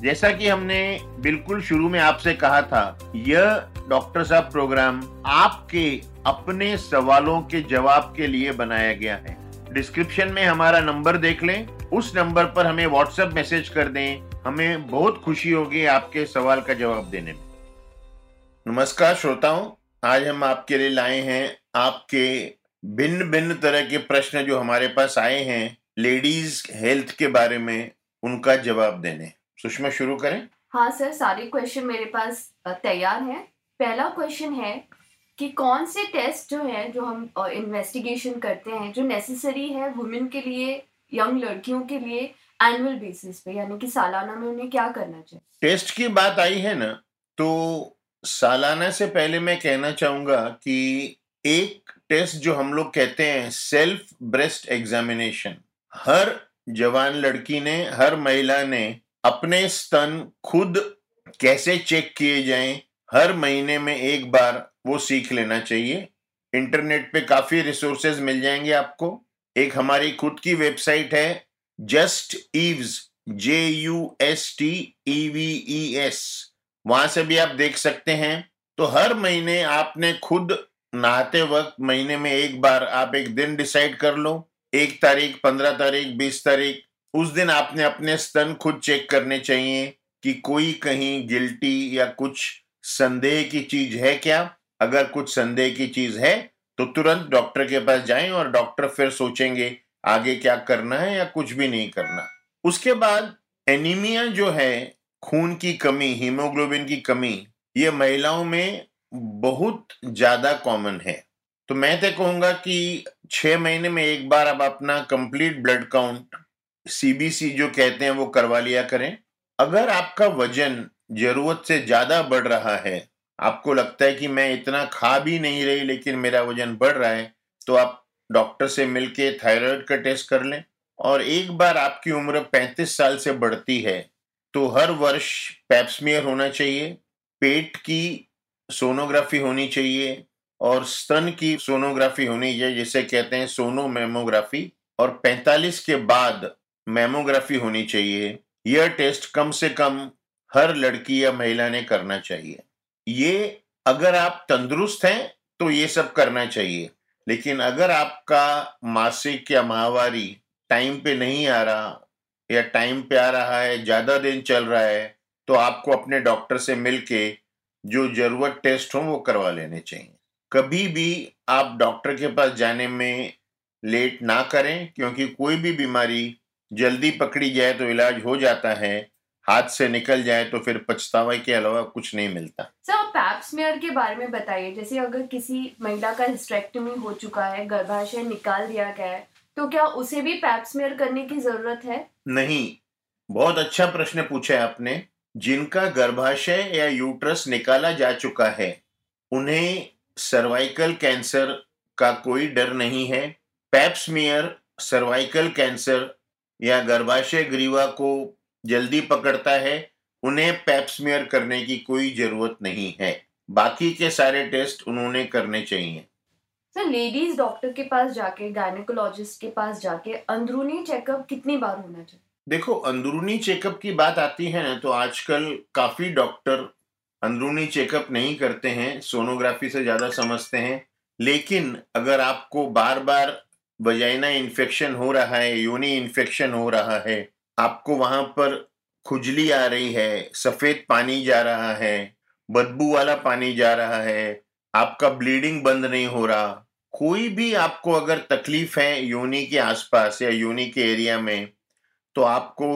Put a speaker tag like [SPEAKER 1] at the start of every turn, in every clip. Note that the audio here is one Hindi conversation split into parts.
[SPEAKER 1] जैसा कि हमने बिल्कुल शुरू में आपसे कहा था, यह डॉक्टर साहब प्रोग्राम आपके अपने सवालों के जवाब के लिए बनाया गया है। डिस्क्रिप्शन में हमारा नंबर देख लें। उस नंबर पर हमें व्हाट्सएप मैसेज कर दें। हमें बहुत खुशी होगी आपके सवाल का जवाब देने में। नमस्कार श्रोताओं, आज हम आपके लिए लाए हैं आपके भिन्न भिन्न तरह के प्रश्न जो हमारे पास आए हैं, लेडीज़ हेल्थ के बारे में उनका जवाब देने। सुषमा शुरू करें।
[SPEAKER 2] हाँ सर सारे क्वेश्चन मेरे पास तैयार हैं। पहला क्वेश्चन है कि कौन से टेस्ट जो है जो हम इन्वेस्टिगेशन करते हैं जो नेसेसरी है वुमेन के लिए यंग लड़कियों के लिए एनुअल बेसिस पे? यानी कि सालाना में उन्हें क्या करना चाहिए?
[SPEAKER 1] टेस्ट की बात आई है ना तो सालाना से पहले मैं कहना चाहूँगा कि एक टेस्ट जो हम लोग कहते हैं सेल्फ ब्रेस्ट एग्जामिनेशन हर जवान लड़की ने हर महिला ने अपने स्तन खुद कैसे चेक किए जाएँ, हर महीने में एक बार वो सीख लेना चाहिए। इंटरनेट पे काफ़ी रिसोर्सेज मिल जाएँगे आपको। एक हमारी खुद की वेबसाइट है just eves J U S T E V E S वहाँ से भी आप देख सकते हैं। तो हर महीने आपने खुद नहाते वक्त महीने में एक बार आप एक दिन डिसाइड कर लो। एक तारीख, पंद्रह तारीख, बीस तारीख उस दिन आपने अपने स्तन खुद चेक करने चाहिए कि कोई कहीं गिल्टी या कुछ संदेह की चीज़ है क्या? अगर कुछ संदेह की चीज़ है तो तुरंत डॉक्टर के पास जाएँ और डॉक्टर फिर सोचेंगे आगे क्या करना है या कुछ भी नहीं करना। उसके बाद एनीमिया जो है, खून की कमी हीमोग्लोबिन की कमी, ये महिलाओं में बहुत ज़्यादा कॉमन है। तो मैं तो कहूँगा कि छह महीने में एक बार आप अपना कंप्लीट ब्लड काउंट सीबीसी जो कहते हैं वो करवा लिया करें। अगर आपका वज़न ज़रूरत से ज़्यादा बढ़ रहा है, आपको लगता है कि मैं इतना खा भी नहीं रही लेकिन मेरा वज़न बढ़ रहा है तो आप डॉक्टर से मिलके थायराइड का टेस्ट कर लें। और एक बार आपकी उम्र 35 साल से बढ़ती है तो हर वर्ष पैप्समियर होना चाहिए, पेट की सोनोग्राफी होनी चाहिए और स्तन की सोनोग्राफी होनी चाहिए, जिसे कहते हैं सोनो मेमोग्राफी और 45 के बाद मेमोग्राफी होनी चाहिए। यह टेस्ट कम से कम हर लड़की या महिला ने करना चाहिए। ये अगर आप तंदुरुस्त हैं तो ये सब करना चाहिए। लेकिन अगर आपका मासिक या माहवारी टाइम पे नहीं आ रहा या टाइम पे आ रहा है, ज़्यादा दिन चल रहा है तो आपको अपने डॉक्टर से मिलके जो ज़रूरत टेस्ट हो, वो करवा लेने चाहिए। कभी भी आप डॉक्टर के पास जाने में लेट ना करें, क्योंकि कोई भी बीमारी जल्दी पकड़ी जाए तो इलाज हो जाता है हाथ से निकल जाए तो फिर पछतावा के अलावा कुछ नहीं मिलता।
[SPEAKER 2] सर पैप्समेयर के बारे में बताइए जैसे अगर किसी महिला का हिस्ट्रेक्टमी हो चुका है गर्भाशय निकाल दिया गया है तो क्या उसे भी पैप्समेयर करने की ज़रूरत है?
[SPEAKER 1] नहीं। बहुत अच्छा प्रश्न पूछा है आपने। जिनका गर्भाशय या यूट्रस निकाला जा चुका है उन्हें सर्वाइकल कैंसर का कोई डर नहीं है। पैप्समियर सर्वाइकल कैंसर या गर्भाशय ग्रीवा को जल्दी पकड़ता है उन्हें पैप्समियर करने की कोई ज़रूरत नहीं है। बाकी के सारे टेस्ट उन्होंने करने चाहिए।
[SPEAKER 2] सर लेडीज़ डॉक्टर के पास जाके गायनेकोलॉजिस्ट के पास जाके अंदरूनी चेकअप कितनी बार होना चाहिए?
[SPEAKER 1] देखो अंदरूनी चेकअप की बात आती है ना तो आजकल काफ़ी डॉक्टर अंदरूनी चेकअप नहीं करते हैं सोनोग्राफी से ज़्यादा समझते हैं। लेकिन अगर आपको बार बार वजाइना इन्फेक्शन हो रहा है, योनि इन्फेक्शन हो रहा है, आपको वहाँ पर खुजली आ रही है, सफ़ेद पानी जा रहा है, बदबू वाला पानी जा रहा है, आपका ब्लीडिंग बंद नहीं हो रहा, कोई भी आपको अगर तकलीफ़ है योनि के आसपास या योनि के एरिया में तो आपको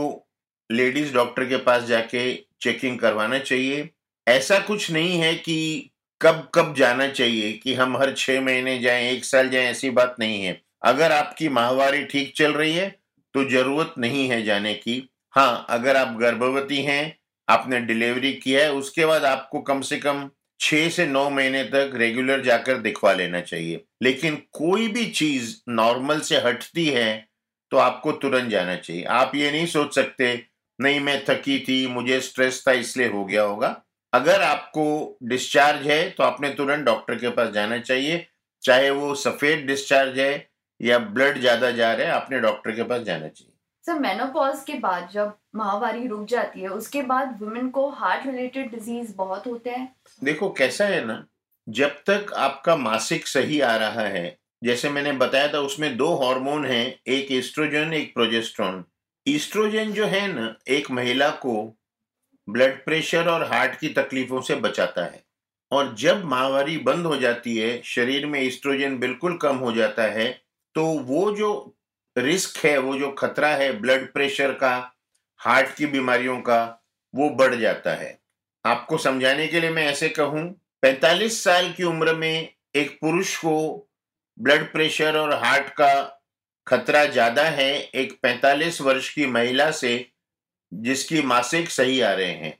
[SPEAKER 1] लेडीज़ डॉक्टर के पास जाके चेकिंग करवाना चाहिए। ऐसा कुछ नहीं है कि कब कब जाना चाहिए, कि हम हर छह महीने जाएँ, एक साल जाएँ, ऐसी बात नहीं है। अगर आपकी माहवारी ठीक चल रही है तो ज़रूरत नहीं है जाने की। हाँ अगर आप गर्भवती हैं, आपने डिलीवरी किया है, उसके बाद आपको कम से कम छह से नौ महीने तक रेगुलर जाकर दिखवा लेना चाहिए। लेकिन कोई भी चीज़ नॉर्मल से हटती है तो आपको तुरंत जाना चाहिए। आप ये नहीं सोच सकते, नहीं, मैं थकी थी, मुझे स्ट्रेस था, इसलिए हो गया होगा। अगर आपको डिस्चार्ज है तो आपने तुरंत डॉक्टर के पास जाना चाहिए। चाहे वो सफ़ेद डिस्चार्ज है या ब्लड ज़्यादा जा रहा है आपने डॉक्टर के पास जाना चाहिए।
[SPEAKER 2] सर मेनोपॉज के बाद जब महावारी रुक जाती है उसके बाद वुमेन को हार्ट रिलेटेड डिज़ीज़ बहुत होते हैं।
[SPEAKER 1] देखो कैसा है ना जब तक आपका मासिक सही आ रहा है जैसे मैंने बताया था उसमें दो हार्मोन हैं एक एस्ट्रोजन एक प्रोजेस्ट्रॉन ईस्ट्रोजन जो है ना एक महिला को ब्लड प्रेशर और हार्ट की तकलीफों से बचाता है। और जब माहवारी बंद हो जाती है शरीर में ईस्ट्रोजन बिल्कुल कम हो जाता है तो वो जो रिस्क है, वो जो खतरा है ब्लड प्रेशर का हार्ट की बीमारियों का, वो बढ़ जाता है। आपको समझाने के लिए मैं ऐसे कहूँ 45 साल की उम्र में एक पुरुष को ब्लड प्रेशर और हार्ट का खतरा ज़्यादा है, एक 45 वर्ष की महिला से, जिसकी मासिक सही आ रहे हैं।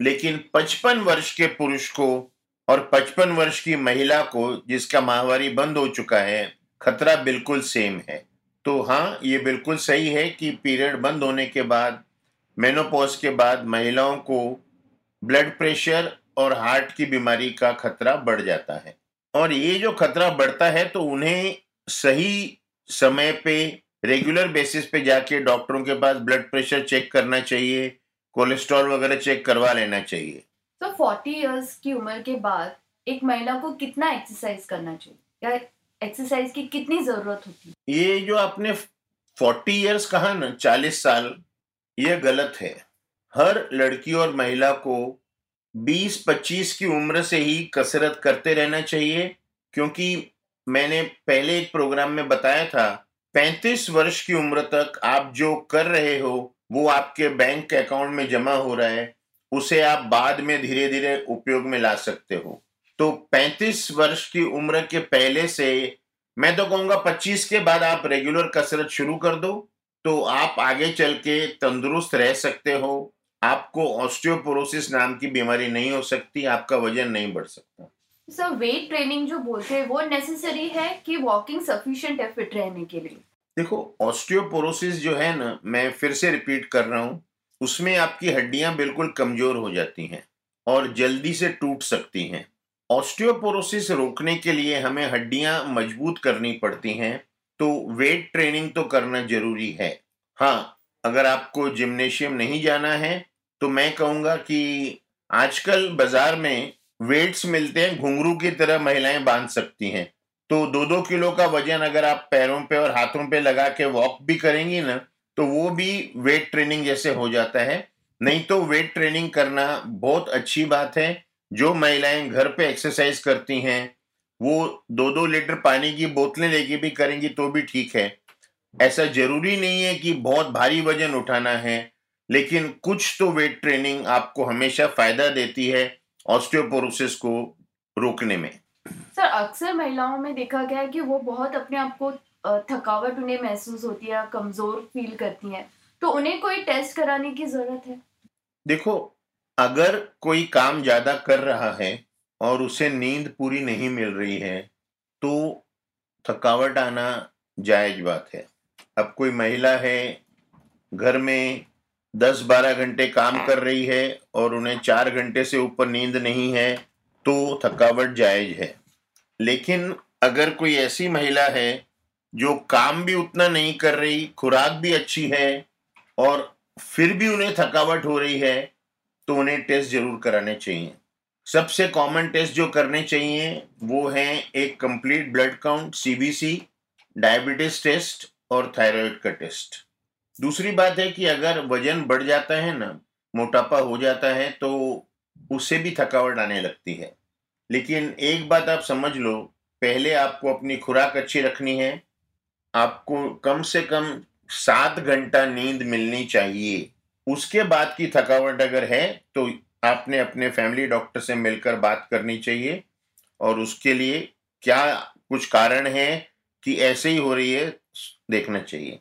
[SPEAKER 1] लेकिन 55 वर्ष के पुरुष को और 55 वर्ष की महिला को, जिसका माहवारी बंद हो चुका है खतरा बिल्कुल सेम है। तो हाँ ये बिल्कुल सही है कि पीरियड बंद होने के बाद मेनोपॉज के बाद महिलाओं को ब्लड प्रेशर और हार्ट की बीमारी का खतरा बढ़ जाता है। और ये जो खतरा बढ़ता है तो उन्हें सही समय पे रेगुलर बेसिस पे जाके डॉक्टरों के पास ब्लड प्रेशर चेक करना चाहिए कोलेस्ट्रॉल वगैरह चेक करवा लेना चाहिए।
[SPEAKER 2] तो फोर्टी इयर्स की उम्र के बाद एक महिला को कितना एक्सरसाइज करना चाहिए? या एक्सरसाइज की कितनी ज़रूरत होती है?
[SPEAKER 1] ये जो आपने फोर्टी इयर्स कहा ना, चालीस साल, ये गलत है। हर लड़की और महिला को 20-25 की उम्र से ही कसरत करते रहना चाहिए, क्योंकि मैंने पहले एक प्रोग्राम में बताया था 35 वर्ष की उम्र तक आप जो कर रहे हो, वो आपके बैंक अकाउंट में जमा हो रहा है, उसे आप बाद में धीरे धीरे उपयोग में ला सकते हो। तो 35 वर्ष की उम्र के पहले से मैं तो कहूँगा 25 के बाद आप रेगुलर कसरत शुरू कर दो तो आप आगे चल के तंदुरुस्त रह सकते हो। आपको ऑस्टियोपोरोसिस नाम की बीमारी नहीं हो सकती आपका वज़न नहीं बढ़ सकता।
[SPEAKER 2] सर वेट ट्रेनिंग जो बोलते हैं वो नेसेसरी है कि वॉकिंग सफिशिएंट है फिट रहने के लिए?
[SPEAKER 1] देखो ऑस्टियोपोरोसिस जो है ना मैं फिर से रिपीट कर रहा हूँ उसमें आपकी हड्डियाँ बिल्कुल कमज़ोर हो जाती हैं और जल्दी से टूट सकती हैं। ऑस्टियोपोरोसिस रोकने के लिए हमें हड्डियाँ मज़बूत करनी पड़ती हैं तो वेट ट्रेनिंग तो करना ज़रूरी है। हाँ अगर आपको जिम्नेशियम नहीं जाना है तो मैं कहूँगा कि आजकल बाज़ार में वेट्स मिलते हैं, घुंघरू की तरह महिलाएँ बाँध सकती हैं। तो दो दो किलो का वज़न अगर आप पैरों पे और हाथों पे लगा के वॉक भी करेंगी ना तो वो भी वेट ट्रेनिंग जैसे हो जाता है। नहीं तो वेट ट्रेनिंग करना बहुत अच्छी बात है जो महिलाएँ घर पे एक्सरसाइज करती हैं वो दो दो लीटर पानी की बोतलें लेके भी करेंगी तो भी ठीक है। ऐसा ज़रूरी नहीं है कि बहुत भारी वज़न उठाना है लेकिन कुछ तो वेट ट्रेनिंग आपको हमेशा फ़ायदा देती है ऑस्टियोपोरोसिस को रोकने में।
[SPEAKER 2] सर अक्सर महिलाओं में देखा गया है कि वो बहुत अपने आप को थकावट उन्हें महसूस होती है कमज़ोर फील करती हैं। तो उन्हें कोई टेस्ट कराने की ज़रूरत है?
[SPEAKER 1] देखो अगर कोई काम ज़्यादा कर रहा है और उसे नींद पूरी नहीं मिल रही है तो थकावट आना जायज़ बात है। अब कोई महिला है, घर में दस बारह घंटे काम कर रही है और उन्हें चार घंटे से ऊपर नींद नहीं है तो थकावट जायज़ है। लेकिन अगर कोई ऐसी महिला है, जो काम भी उतना नहीं कर रही, खुराक भी अच्छी है और फिर भी उन्हें थकावट हो रही है तो उन्हें टेस्ट ज़रूर कराने चाहिए। सबसे कॉमन टेस्ट जो करने चाहिए वो है एक complete blood count CBC diabetes test और थायराइड का टेस्ट दूसरी बात है कि अगर वज़न बढ़ जाता है ना, मोटापा हो जाता है तो उससे भी थकावट आने लगती है। लेकिन एक बात आप समझ लो, पहले आपको अपनी खुराक अच्छी रखनी है। आपको कम से कम सात घंटा नींद मिलनी चाहिए। उसके बाद की थकावट अगर है तो आपने अपने फैमिली डॉक्टर से मिलकर बात करनी चाहिए। और उसके लिए क्या कुछ कारण है कि ऐसे ही हो रही है, देखना चाहिए।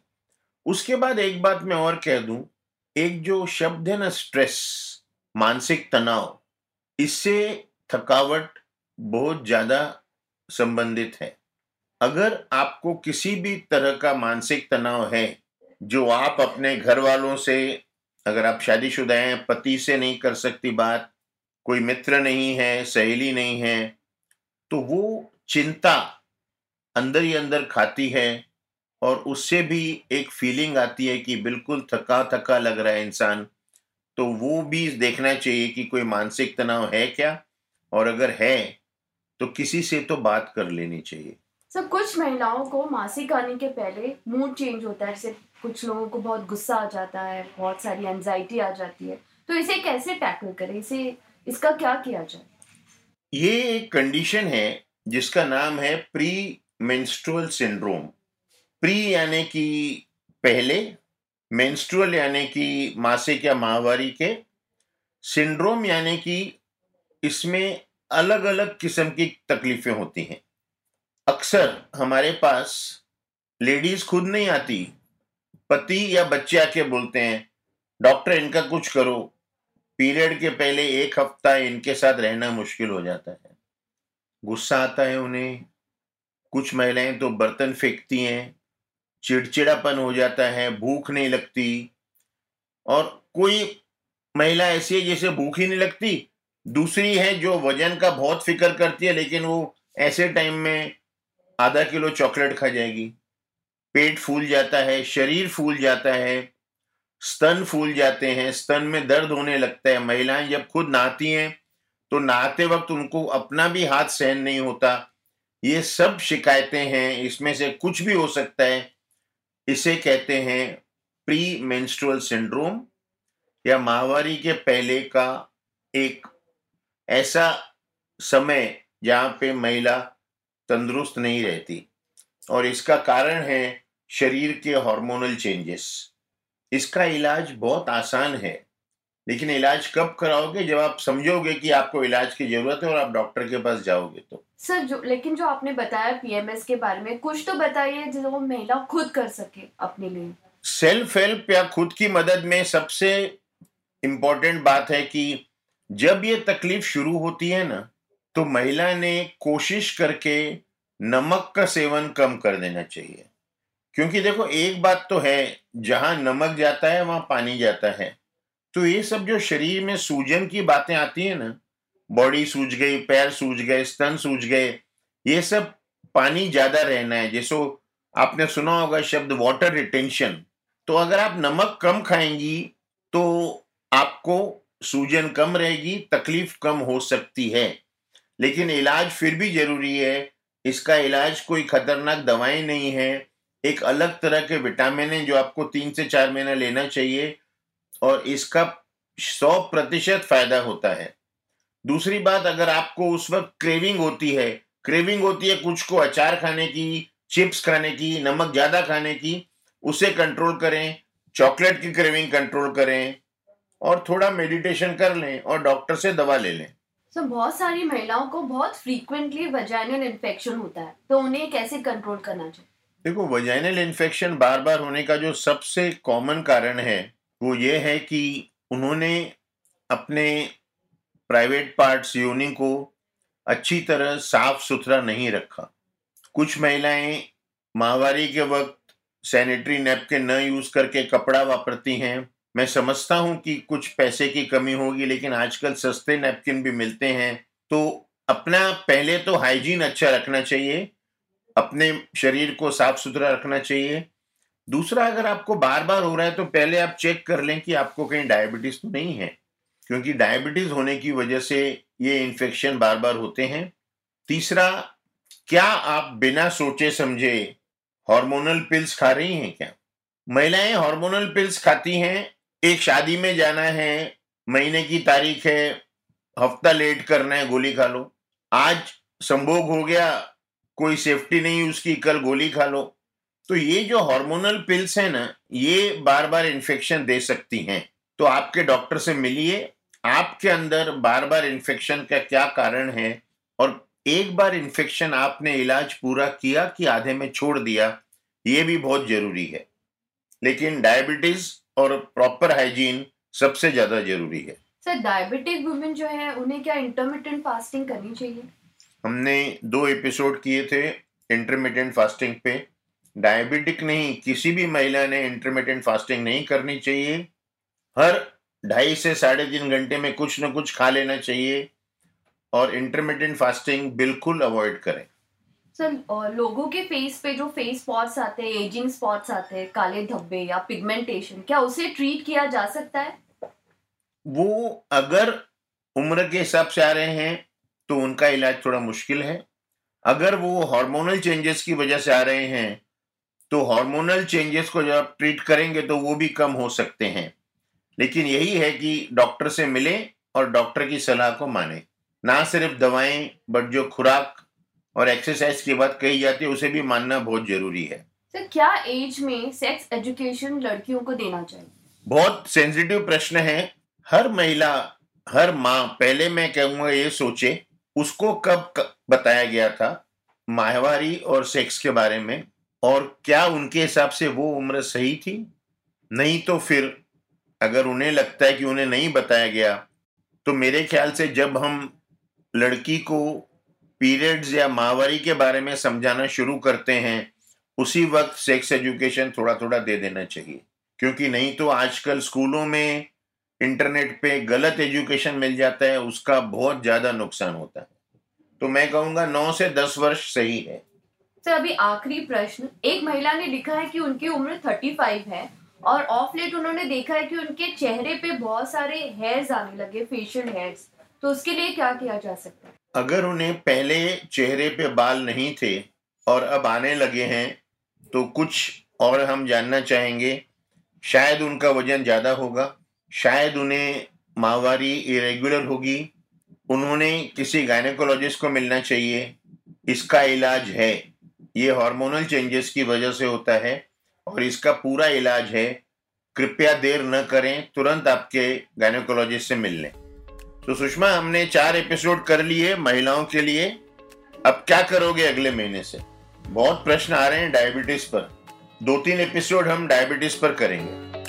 [SPEAKER 1] उसके बाद एक बात मैं और कह दूँ। एक जो शब्द है ना स्ट्रेस मानसिक तनाव, इससे थकावट बहुत ज़्यादा संबंधित है। अगर आपको किसी भी तरह का मानसिक तनाव है, जो आप अपने घर वालों से अगर आप शादीशुदा हैं, पति से नहीं कर सकती बात, कोई मित्र नहीं है, सहेली नहीं है तो वो चिंता अंदर ही अंदर खाती है और उससे भी एक फीलिंग आती है कि बिल्कुल थका थका लग रहा है इंसान। तो वो भी देखना चाहिए कि कोई मानसिक तनाव है क्या? और अगर है तो किसी से तो बात कर लेनी चाहिए।
[SPEAKER 2] सब कुछ महिलाओं को मासिक आने के पहले मूड चेंज होता है जैसे कुछ लोगों को बहुत गुस्सा आ जाता है, बहुत सारी एंजाइटी आ जाती है। तो इसे कैसे टैकल करें? इसे, इसका क्या किया जाए?
[SPEAKER 1] ये एक कंडीशन है, जिसका नाम है प्री मेंस्ट्रुअल सिंड्रोम प्री यानी कि पहले मेंस्ट्रुअल यानी कि मासिक या माहवारी के। सिंड्रोम यानी कि इसमें अलग अलग किस्म की तकलीफें होती हैं। अक्सर हमारे पास लेडीज़ खुद नहीं आती। पति या बच्चे आके बोलते हैं, डॉक्टर, इनका कुछ करो। पीरियड के पहले एक हफ़्ता इनके साथ रहना मुश्किल हो जाता है। गुस्सा आता है उन्हें। कुछ महिलाएँ तो बर्तन फेंकती हैं, चिड़चिड़ापन हो जाता है, भूख नहीं लगती। और कोई महिला ऐसी है जैसे भूख ही नहीं लगती? दूसरी है जो वज़न का बहुत फ़िक्र करती है, लेकिन वो ऐसे टाइम में आधा किलो चॉकलेट खा जाएगी। पेट फूल जाता है, शरीर फूल जाता है, स्तन फूल जाते हैं, स्तन में दर्द होने लगता है। महिलाएँ जब खुद नहाती हैं तो नहाते वक्त उनको अपना भी हाथ सहन नहीं होता। ये सब शिकायतें हैं, इसमें से कुछ भी हो सकता है। इसे कहते हैं प्री मेंस्ट्रुअल सिंड्रोम या माहवारी के पहले का एक ऐसा समय जहाँ पे महिला तंदुरुस्त नहीं रहती। और इसका कारण है शरीर के हार्मोनल चेंजेस इसका इलाज बहुत आसान है। लेकिन इलाज कब कराओगे? जब आप समझोगे कि आपको इलाज की ज़रूरत है और आप डॉक्टर के पास जाओगे तो।
[SPEAKER 2] सर जो लेकिन जो आपने बताया पीएमएस के बारे में कुछ तो बताइए जो महिला खुद कर सके अपने लिए।
[SPEAKER 1] सेल्फ हेल्प या खुद की मदद में सबसे इम्पोर्टेंट बात है कि जब ये तकलीफ़ शुरू होती है ना तो महिला ने कोशिश करके नमक का सेवन कम कर देना चाहिए। क्योंकि देखो, एक बात तो है, जहाँ नमक जाता है, वहाँ पानी जाता है। तो ये सब जो शरीर में सूजन की बातें आती है ना, बॉडी सूज गई, पैर सूज गए, स्तन सूज गए, ये सब पानी ज़्यादा रहना है। जैसो आपने सुना होगा शब्द वाटर रिटेंशन तो अगर आप नमक कम खाएँगी तो आपको सूजन कम रहेगी, तकलीफ़ कम हो सकती है। लेकिन इलाज फिर भी ज़रूरी है। इसका इलाज कोई खतरनाक दवाएँ नहीं है। एक अलग तरह के विटामिन है जो आपको तीन से चार महीना लेना चाहिए और इसका सौ प्रतिशत फ़ायदा होता है। दूसरी बात अगर आपको उस वक्त क्रेविंग होती है क्रेविंग होती है कुछ को अचार खाने की चिप्स खाने की नमक ज़्यादा खाने की उसे कंट्रोल करें चॉकलेट की क्रेविंग कंट्रोल करें और थोड़ा मेडिटेशन कर लें और डॉक्टर से दवा ले लें।
[SPEAKER 2] So, बहुत सारी महिलाओं को बहुत फ्रीक्वेंटली वजाइनल इन्फेक्शन होता है तो उन्हें कैसे कंट्रोल करना चाहिए?
[SPEAKER 1] देखो वजाइनल इन्फेक्शन बार बार होने का जो सबसे कॉमन कारण है, वो ये है कि उन्होंने अपने प्राइवेट पार्ट्स योनि को अच्छी तरह साफ़ सुथरा नहीं रखा। कुछ महिलाएँ माहवारी के वक्त सैनिटरी नैपकिन न यूज़ करके कपड़ा वापरती हैं। मैं समझता हूँ कि कुछ पैसे की कमी होगी, लेकिन आजकल सस्ते नैपकिन भी मिलते हैं। तो अपना, पहले तो हाइजीन अच्छा रखना चाहिए अपने शरीर को साफ़ सुथरा रखना चाहिए। दूसरा, अगर आपको बार बार हो रहा है तो पहले आप चेक कर लें कि आपको कहीं डायबिटीज़ तो नहीं है, क्योंकि डायबिटीज़ होने की वजह से ये इन्फेक्शन बार बार होते हैं। तीसरा, क्या आप बिना सोचे समझे हार्मोनल पिल्स खा रही हैं क्या? महिलाएँ हार्मोनल पिल्स खाती हैं, एक शादी में जाना है, महीने की तारीख है, हफ़्ता लेट करना है, गोली खा लो। आज संभोग हो गया कोई सेफ्टी नहीं, उसकी कल गोली खा लो। तो ये जो हार्मोनल पिल्स है ना, ये बार बार इन्फेक्शन दे सकती हैं। तो आपके डॉक्टर से मिलिए, आपके अंदर बार बार इन्फेक्शन का क्या कारण है? और एक बार इन्फेक्शन आपने इलाज पूरा किया कि आधे में छोड़ दिया, ये भी बहुत ज़रूरी है। लेकिन डायबिटीज़ और प्रॉपर हाइजीन सबसे ज़्यादा ज़रूरी है।
[SPEAKER 2] सर डायबिटिक वुमेन जो है, उन्हें क्या इंटरमीडियंट फास्टिंग करनी चाहिए?
[SPEAKER 1] हमने दो एपिसोड किए थे इंटरमीडियंट फास्टिंग पे। डायबिटिक नहीं किसी भी महिला ने इंटरमीडियंट फास्टिंग नहीं करनी चाहिए। हर ढाई से साढ़े तीन घंटे में कुछ न कुछ खा लेना चाहिए और इंटरमीडियंट फास्टिंग बिल्कुल अवॉइड करें।
[SPEAKER 2] सर लोगों के फेस पे जो फेस स्पॉट्स आते हैं एजिंग स्पॉट्स आते हैं काले धब्बे या पिगमेंटेशन क्या उसे ट्रीट किया जा सकता है?
[SPEAKER 1] वो अगर उम्र के हिसाब से आ रहे हैं तो उनका इलाज थोड़ा मुश्किल है। अगर वो हार्मोनल चेंजेस की वजह से आ रहे हैं तो हार्मोनल चेंजेस को जब आप ट्रीट करेंगे तो वो भी कम हो सकते हैं। लेकिन यही है कि डॉक्टर से मिले और डॉक्टर की सलाह को माने। ना सिर्फ़ दवाएँ बट जो खुराक और एक्सरसाइज की बात कही जाती है उसे भी मानना बहुत ज़रूरी है।
[SPEAKER 2] सर क्या एज में सेक्स एजुकेशन लड़कियों को देना चाहिए?
[SPEAKER 1] बहुत सेंसिटिव प्रश्न है। हर महिला हर माँ पहले मैं कहूँगा ये सोचे उसको कब बताया गया था? माहवारी और सेक्स के बारे में। और क्या उनके हिसाब से वो उम्र सही थी? नहीं तो फिर अगर उन्हें लगता है कि उन्हें नहीं बताया गया तो मेरे ख्याल से जब हम लड़की को पीरियड्स या माहवारी के बारे में समझाना शुरू करते हैं, उसी वक्त सेक्स एजुकेशन थोड़ा थोड़ा दे देना चाहिए। क्योंकि नहीं तो आजकल स्कूलों में इंटरनेट पे गलत एजुकेशन मिल जाता है उसका बहुत ज़्यादा नुकसान होता है। तो मैं कहूँगा नौ से दस वर्ष सही है।
[SPEAKER 2] सर अभी आखिरी प्रश्न। एक महिला ने लिखा है कि उनकी उम्र थर्टी फाइव है और ऑफ़ लेट उन्होंने देखा है कि उनके चेहरे पे बहुत सारे हेयर्स आने लगे फेशियल हेयर्स तो उसके लिए क्या किया जा सकता है?
[SPEAKER 1] अगर उन्हें पहले चेहरे पे बाल नहीं थे और अब आने लगे हैं तो कुछ और हम जानना चाहेंगे। शायद उनका वज़न ज़्यादा होगा। शायद उन्हें माहवारी इरेगुलर होगी। उन्होंने किसी गायनेकोलॉजिस्ट को मिलना चाहिए। इसका इलाज है। ये हार्मोनल चेंजेस की वजह से होता है और इसका पूरा इलाज है। कृपया देर न करें, तुरंत आपके गायनेकोलॉजिस्ट से मिल लें तो सुषमा, हमने चार एपिसोड कर लिए महिलाओं के लिए। अब क्या करोगे अगले महीने से? बहुत प्रश्न आ रहे हैं डायबिटीज़ पर। दो तीन एपिसोड हम डायबिटीज़ पर करेंगे।